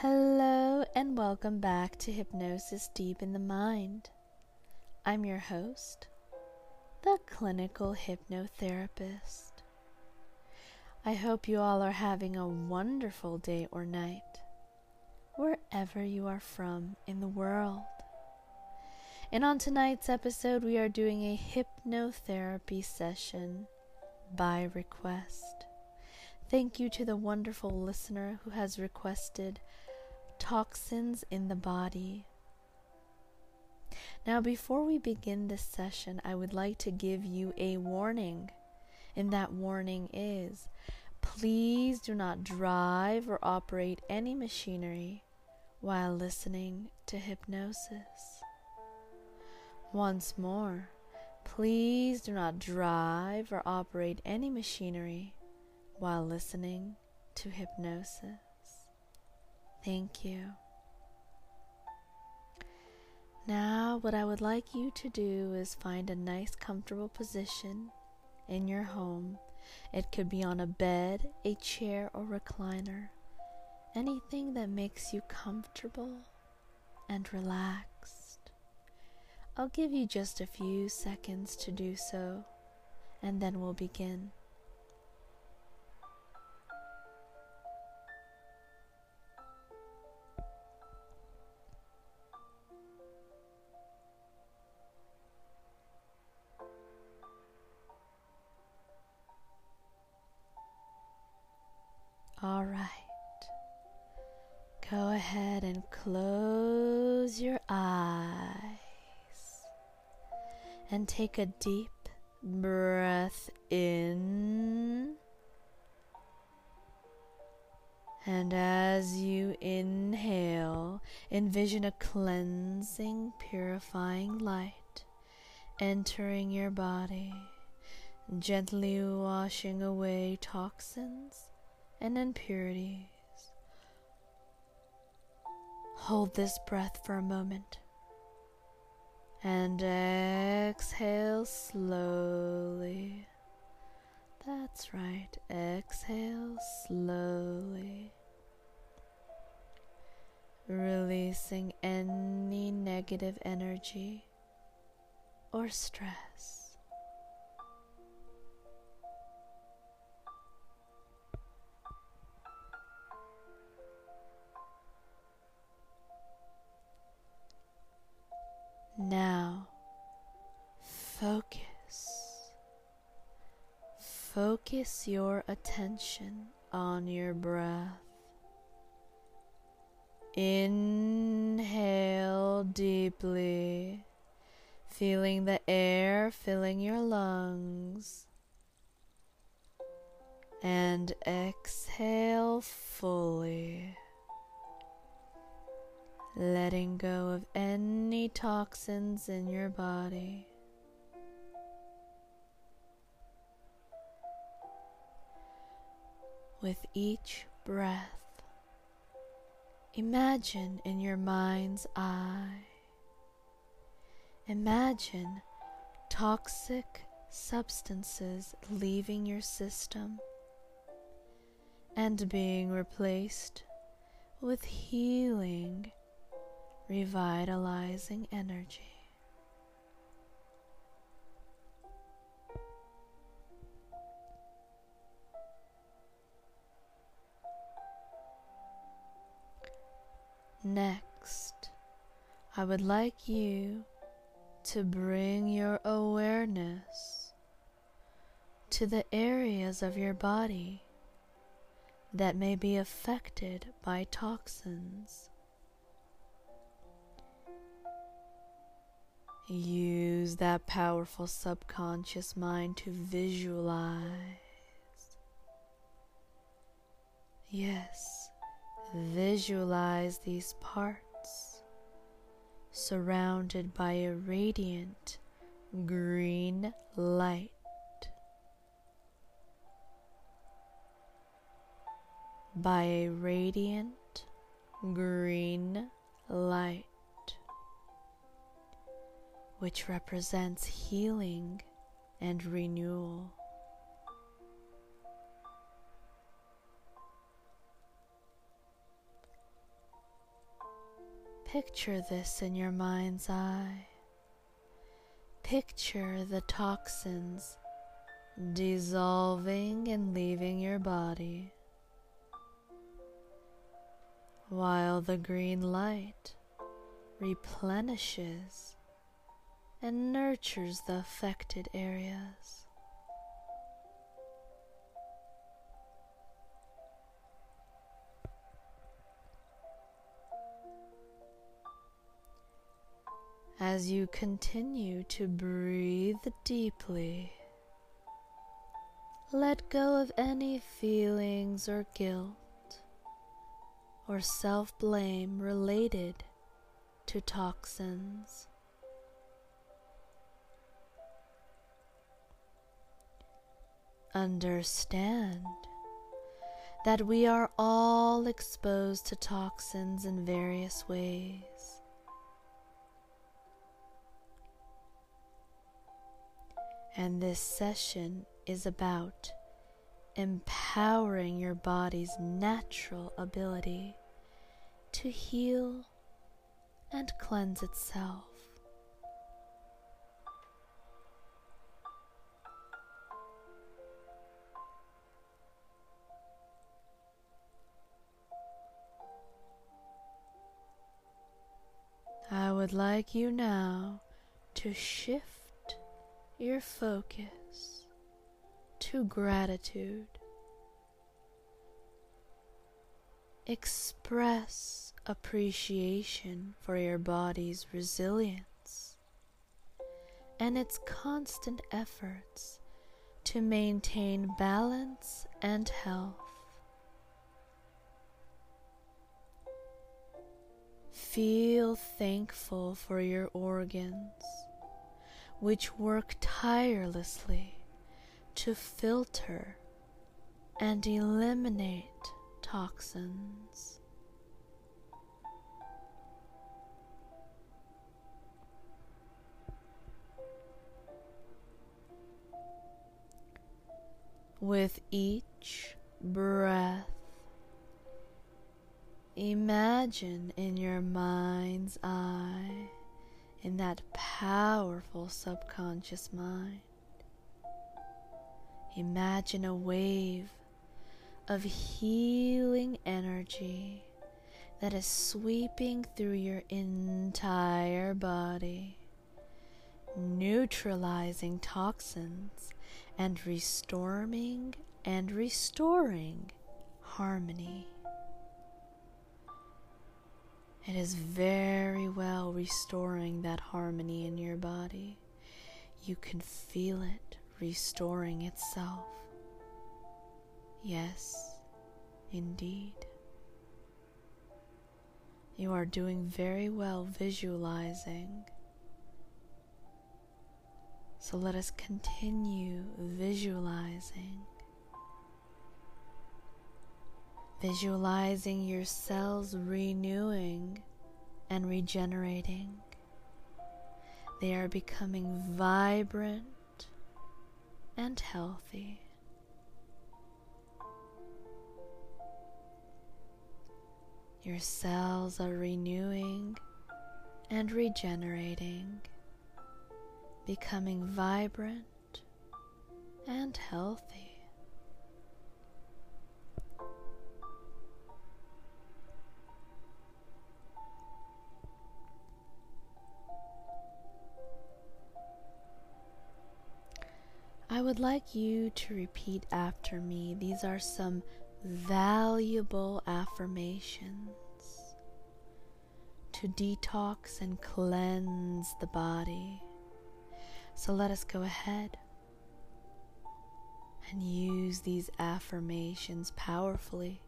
Hello, and welcome back to Hypnosis Deep in the Mind. I'm your host, the clinical hypnotherapist. I hope you all are having a wonderful day or night, wherever you are from in the world. And on tonight's episode, we are doing a hypnotherapy session by request. Thank you to the wonderful listener who has requested toxins in the body. Now, before we begin this session, I would like to give you a warning. And that warning is please do not drive or operate any machinery while listening to hypnosis. Once more, please do not drive or operate any machinery while listening to hypnosis. Thank you. Now, what I would like you to do is find a nice, comfortable position in your home. It could be on a bed, a chair, or recliner. Anything that makes you comfortable and relaxed. I'll give you just a few seconds to do so, and then we'll begin. All right. Go ahead and close your eyes and take a deep breath in. And as you inhale, envision a cleansing, purifying light entering your body, gently washing away toxins and impurities. Hold this breath for a moment and exhale slowly. That's right, exhale slowly. Releasing any negative energy or stress. Your attention on your breath. Inhale deeply, feeling the air filling your lungs. And exhale fully letting go of any toxins in your body. With each breath, imagine in your mind's eye, imagine toxic substances leaving your system and being replaced with healing revitalizing energy. Next, I would like you to bring your awareness to the areas of your body that may be affected by toxins. Use that powerful subconscious mind to visualize. Yes, visualize these parts surrounded by a radiant green light. By a radiant green light which represents healing and renewal. Picture this in your mind's eye. Picture the toxins dissolving and leaving your body, while the green light replenishes and nurtures the affected areas. As you continue to breathe deeply, let go of any feelings or guilt or self blame related to toxins. Understand that we are all exposed to toxins in various ways. And this session is about empowering your body's natural ability to heal and cleanse itself. I would like you now to shift your focus to gratitude. Express appreciation for your body's resilience and its constant efforts to maintain balance and health. Feel thankful for your organs, which work tirelessly to filter and eliminate toxins. With each breath, imagine in your mind's eye, in that powerful subconscious mind, imagine a wave of healing energy that is sweeping through your entire body, neutralizing toxins and restoring and restoring harmony. It is very well restoring that harmony in your body. You can feel it restoring itself. Yes, indeed. You are doing very well visualizing. So let us continue visualizing. Visualizing your cells renewing and regenerating. They are becoming vibrant and healthy. Your cells are renewing and regenerating, becoming vibrant and healthy. Would like you to repeat after me. These are some valuable affirmations to detox and cleanse the body. So let us go ahead and use these affirmations powerfully.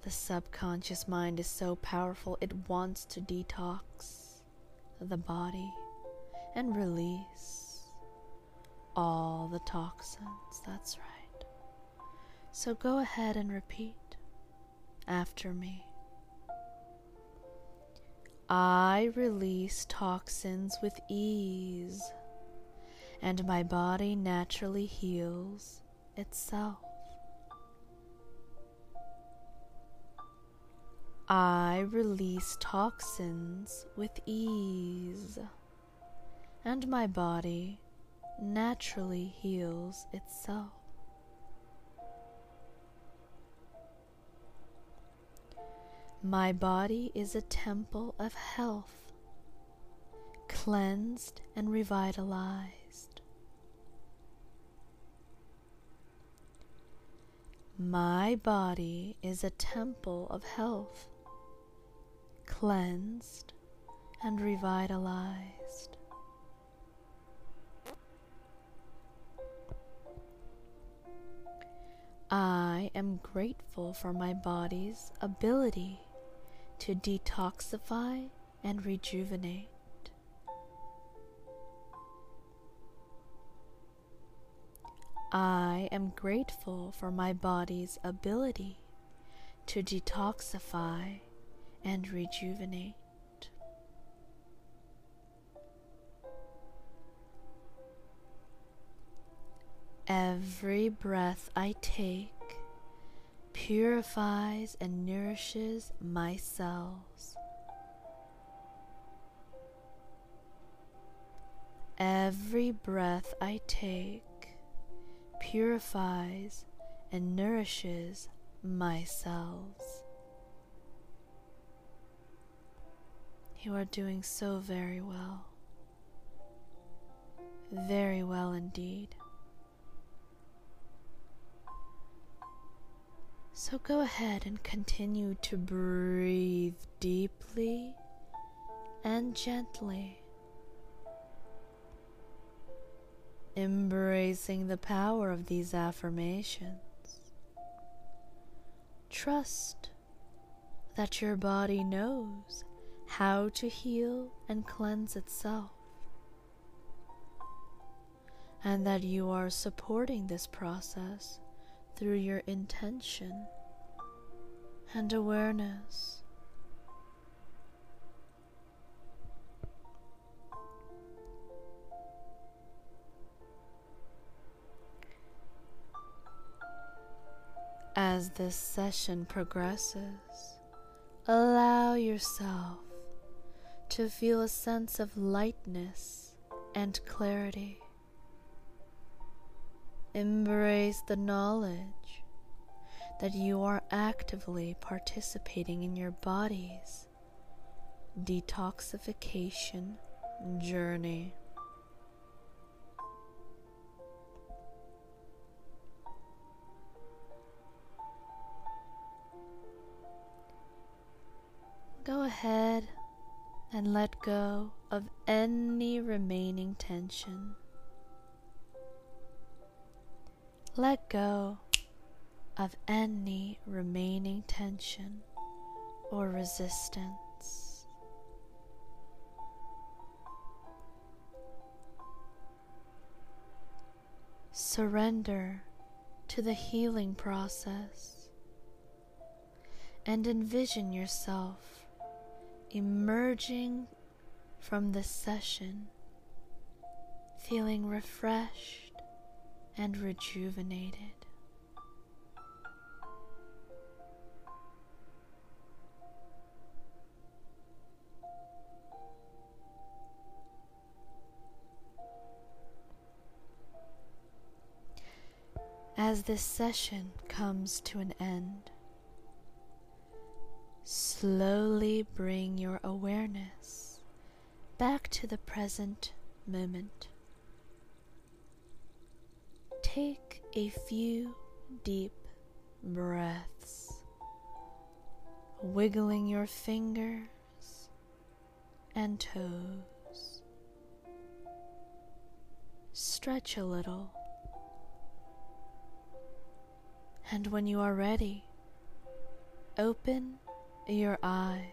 The subconscious mind is so powerful, it wants to detox the body and release all the toxins. That's right. So go ahead and repeat after me. I release toxins with ease, and my body naturally heals itself. I release toxins with ease, and my body naturally heals itself. My body is a temple of health, cleansed and revitalized. My body is a temple of health, cleansed and revitalized. I am grateful for my body's ability to detoxify and rejuvenate. I am grateful for my body's ability to detoxify and rejuvenate. Every breath I take purifies and nourishes my cells. Every breath I take purifies and nourishes my cells. You are doing so very well. Very well indeed. So go ahead and continue to breathe deeply and gently, embracing the power of these affirmations. Trust that your body knows how to heal and cleanse itself, and that you are supporting this process through your intention and awareness. As this session progresses, allow yourself to feel a sense of lightness and clarity. Embrace the knowledge that you are actively participating in your body's detoxification journey. Go ahead and let go of any remaining tension. Let go of any remaining tension or resistance. Surrender to the healing process and envision yourself emerging from the session feeling refreshed and rejuvenated. As this session comes to an end, slowly bring your awareness back to the present moment. Take a few deep breaths, wiggling your fingers and toes. Stretch a little. And when you are ready, open your eyes,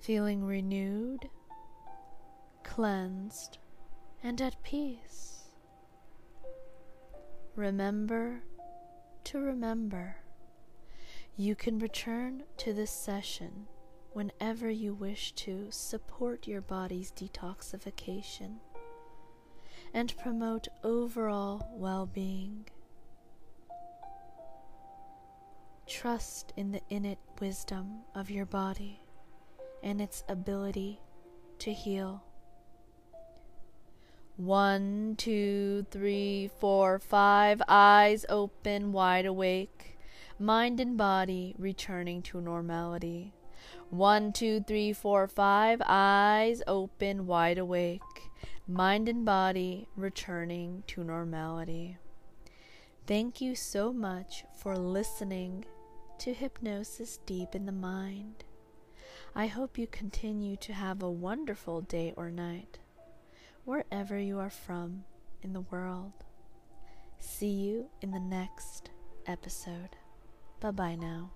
feeling renewed, cleansed, and at peace. Remember to remember. You can return to this session whenever you wish to support your body's detoxification and promote overall well being. trust in the innate wisdom of your body and its ability to heal. One, two, three, four, five, eyes open, wide awake, mind and body returning to normality. One, two, three, four, five, eyes open, wide awake, mind and body returning to normality. Thank you so much for listening to Hypnosis Deep in the Mind. I hope you continue to have a wonderful day or night, wherever you are from in the world. See you in the next episode. Bye bye now.